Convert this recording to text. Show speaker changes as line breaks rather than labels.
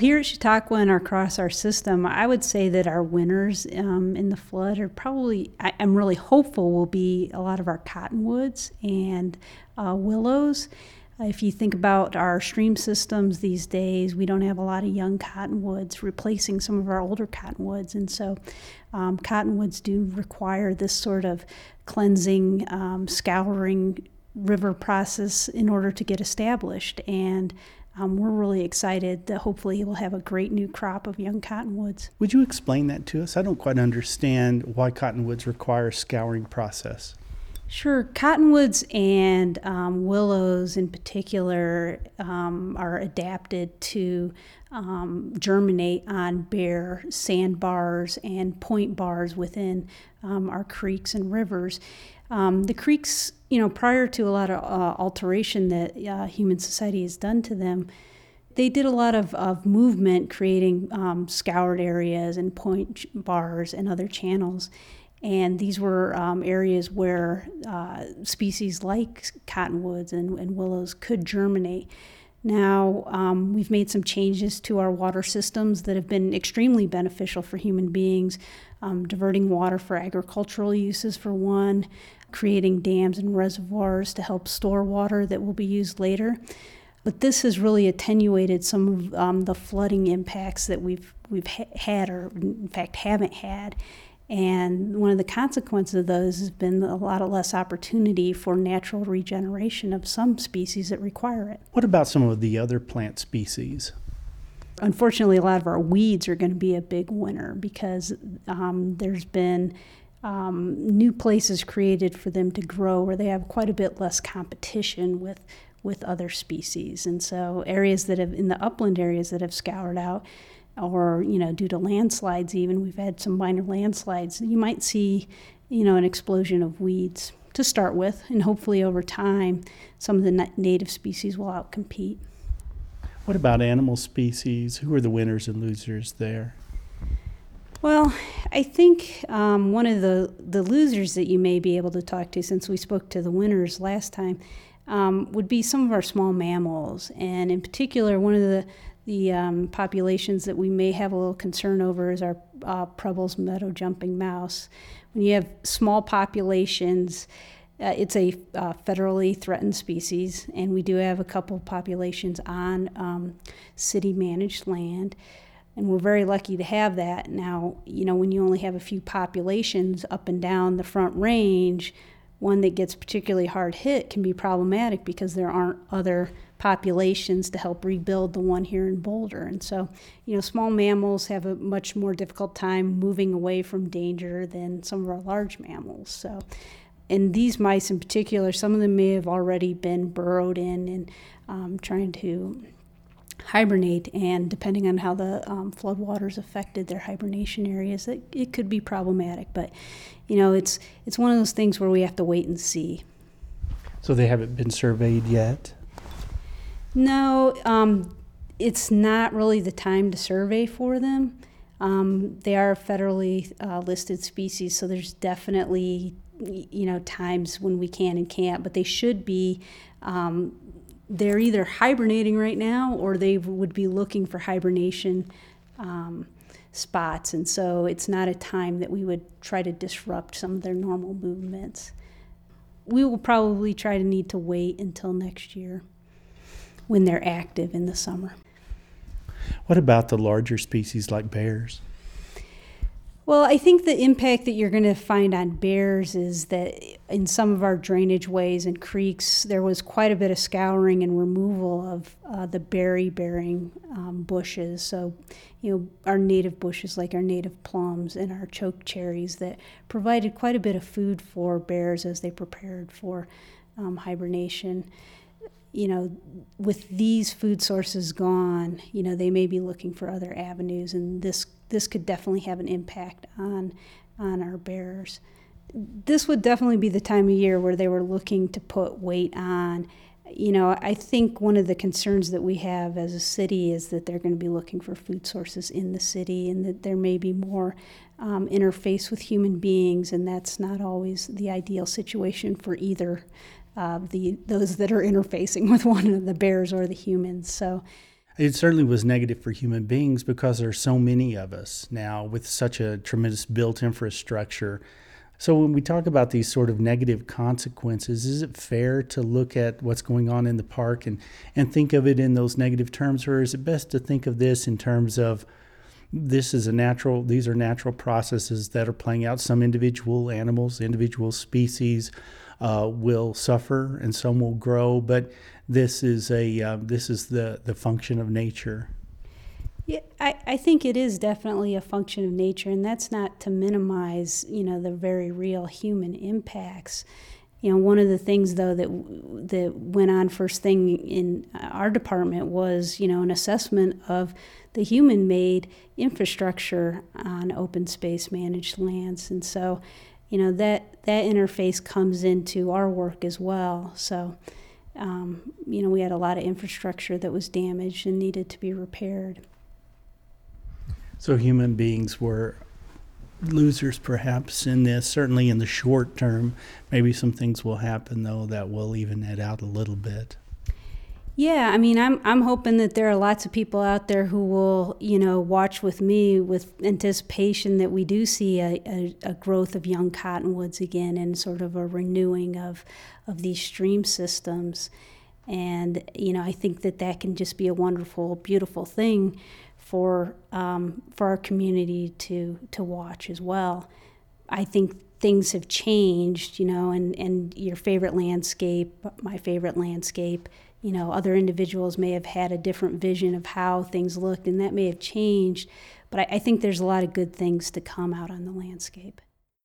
Here at Chautauqua and across our system, I would say that our winners um, in the flood are probably, I, am really hopeful, will be a lot of our cottonwoods and uh, willows. If you think about our stream systems these days, we don't have a lot of young cottonwoods replacing some of our older cottonwoods. And so um, cottonwoods do require this sort of cleansing, um, scouring river process in order to get established. And um, we're really excited that hopefully we'll have a great new crop of young cottonwoods.
Would you explain that to us? I don't quite understand why cottonwoods require a scouring process.
Sure. Cottonwoods and um, willows, in particular, um, are adapted to um, germinate on bare sandbars and point bars within um, our creeks and rivers. Um, the creeks, you know, prior to a lot of uh, alteration that uh, human society has done to them, they did a lot of, of movement, creating um, scoured areas and point bars and other channels. And these were um, areas where uh, species like cottonwoods and, and, willows could germinate. Now, um, we've made some changes to our water systems that have been extremely beneficial for human beings, um, diverting water for agricultural uses, for one, creating dams and reservoirs to help store water that will be used later. But this has really attenuated some of um, the flooding impacts that we've we've ha- had, or in fact haven't had, and one of the consequences of those has been a lot of less opportunity for natural regeneration of some species that require it.
What about some of the other plant species?
Unfortunately, a lot of our weeds are going to be a big winner because um, there's been um, new places created for them to grow where they have quite a bit less competition with with other species. And so areas that have in the upland areas that have scoured out or you know due to landslides even we've had some minor landslides. You might see you know an explosion of weeds to start with and hopefully over time some of the native species will outcompete.
What about animal species? Who are the winners and losers there?
Well, I think um, one of the, the losers that you may be able to talk to, since we spoke to the winners last time, um, would be some of our small mammals. And in particular, one of the, the um, populations that we may have a little concern over is our uh, Preble's meadow jumping mouse. When you have small populations, uh, it's a uh, federally threatened species, and we do have a couple populations on um, city managed land. And we're very lucky to have that. Now, you know, when you only have a few populations up and down the front range, one that gets particularly hard hit can be problematic because there aren't other populations to help rebuild the one here in Boulder. And so, you know, small mammals have a much more difficult time moving away from danger than some of our large mammals. So, and these mice in particular, some of them may have already been burrowed in and um, trying to hibernate and depending on how the um, floodwaters affected their hibernation areas it, it could be problematic but you know it's it's one of those things where we have to wait and see
so they haven't been surveyed yet
no, um, it's not really the time to survey for them. Um, they are federally uh, listed species, so there's definitely you know times when we can and can't, but they should be. Um, they're either hibernating right now or they would be looking for hibernation um, spots, and so it's not a time that we would try to disrupt some of their normal movements. We will probably try to need to wait until next year when they're active in the summer.
What about the larger species like bears?
Well, I think the impact that you're going to find on bears is that in some of our drainage ways and creeks, there was quite a bit of scouring and removal of uh, the berry bearing um, bushes. So, you know, our native bushes like our native plums and our choke cherries that provided quite a bit of food for bears as they prepared for um, hibernation you know, with these food sources gone, you know, they may be looking for other avenues, and this this could definitely have an impact on on our bears. This would definitely be the time of year where they were looking to put weight on. You know, I think one of the concerns that we have as a city is that they're going to be looking for food sources in the city, and that there may be more um, interface with human beings, and that's not always the ideal situation for either uh, the those that are interfacing with one of the bears or the humans. So,
It certainly was negative for human beings because there are so many of us now with such a tremendous built infrastructure. So when we talk about these sort of negative consequences, is it fair to look at what's going on in the park and, and think of it in those negative terms, or is it best to think of this in terms of this is a natural these are natural processes that are playing out. Some individual animals individual species uh, will suffer and some will grow but this is a uh, this is the the function of nature
Yeah, I, I think it is definitely a function of nature, and that's not to minimize, you know, the very real human impacts. You know, one of the things though that that went on first thing in our department was, you know, an assessment of the human-made infrastructure on open space managed lands, and so, you know, that that interface comes into our work as well. So, um, you know, we had a lot of infrastructure that was damaged and needed to be repaired.
So human beings were losers perhaps in this certainly in the short term maybe some things will happen though that will even it out a little bit
Yeah, I mean, I'm I'm hoping that there are lots of people out there who will, you know, watch with me with anticipation that we do see a, a, a growth of young cottonwoods again and sort of a renewing of of these stream systems. And you know, I think that that can just be a wonderful, beautiful thing for um, for our community to to watch as well. I think things have changed, you know, and, and your favorite landscape, my favorite landscape, you know, other individuals may have had a different vision of how things looked, and that may have changed. But I, I think there's a lot of good things to come out on the landscape.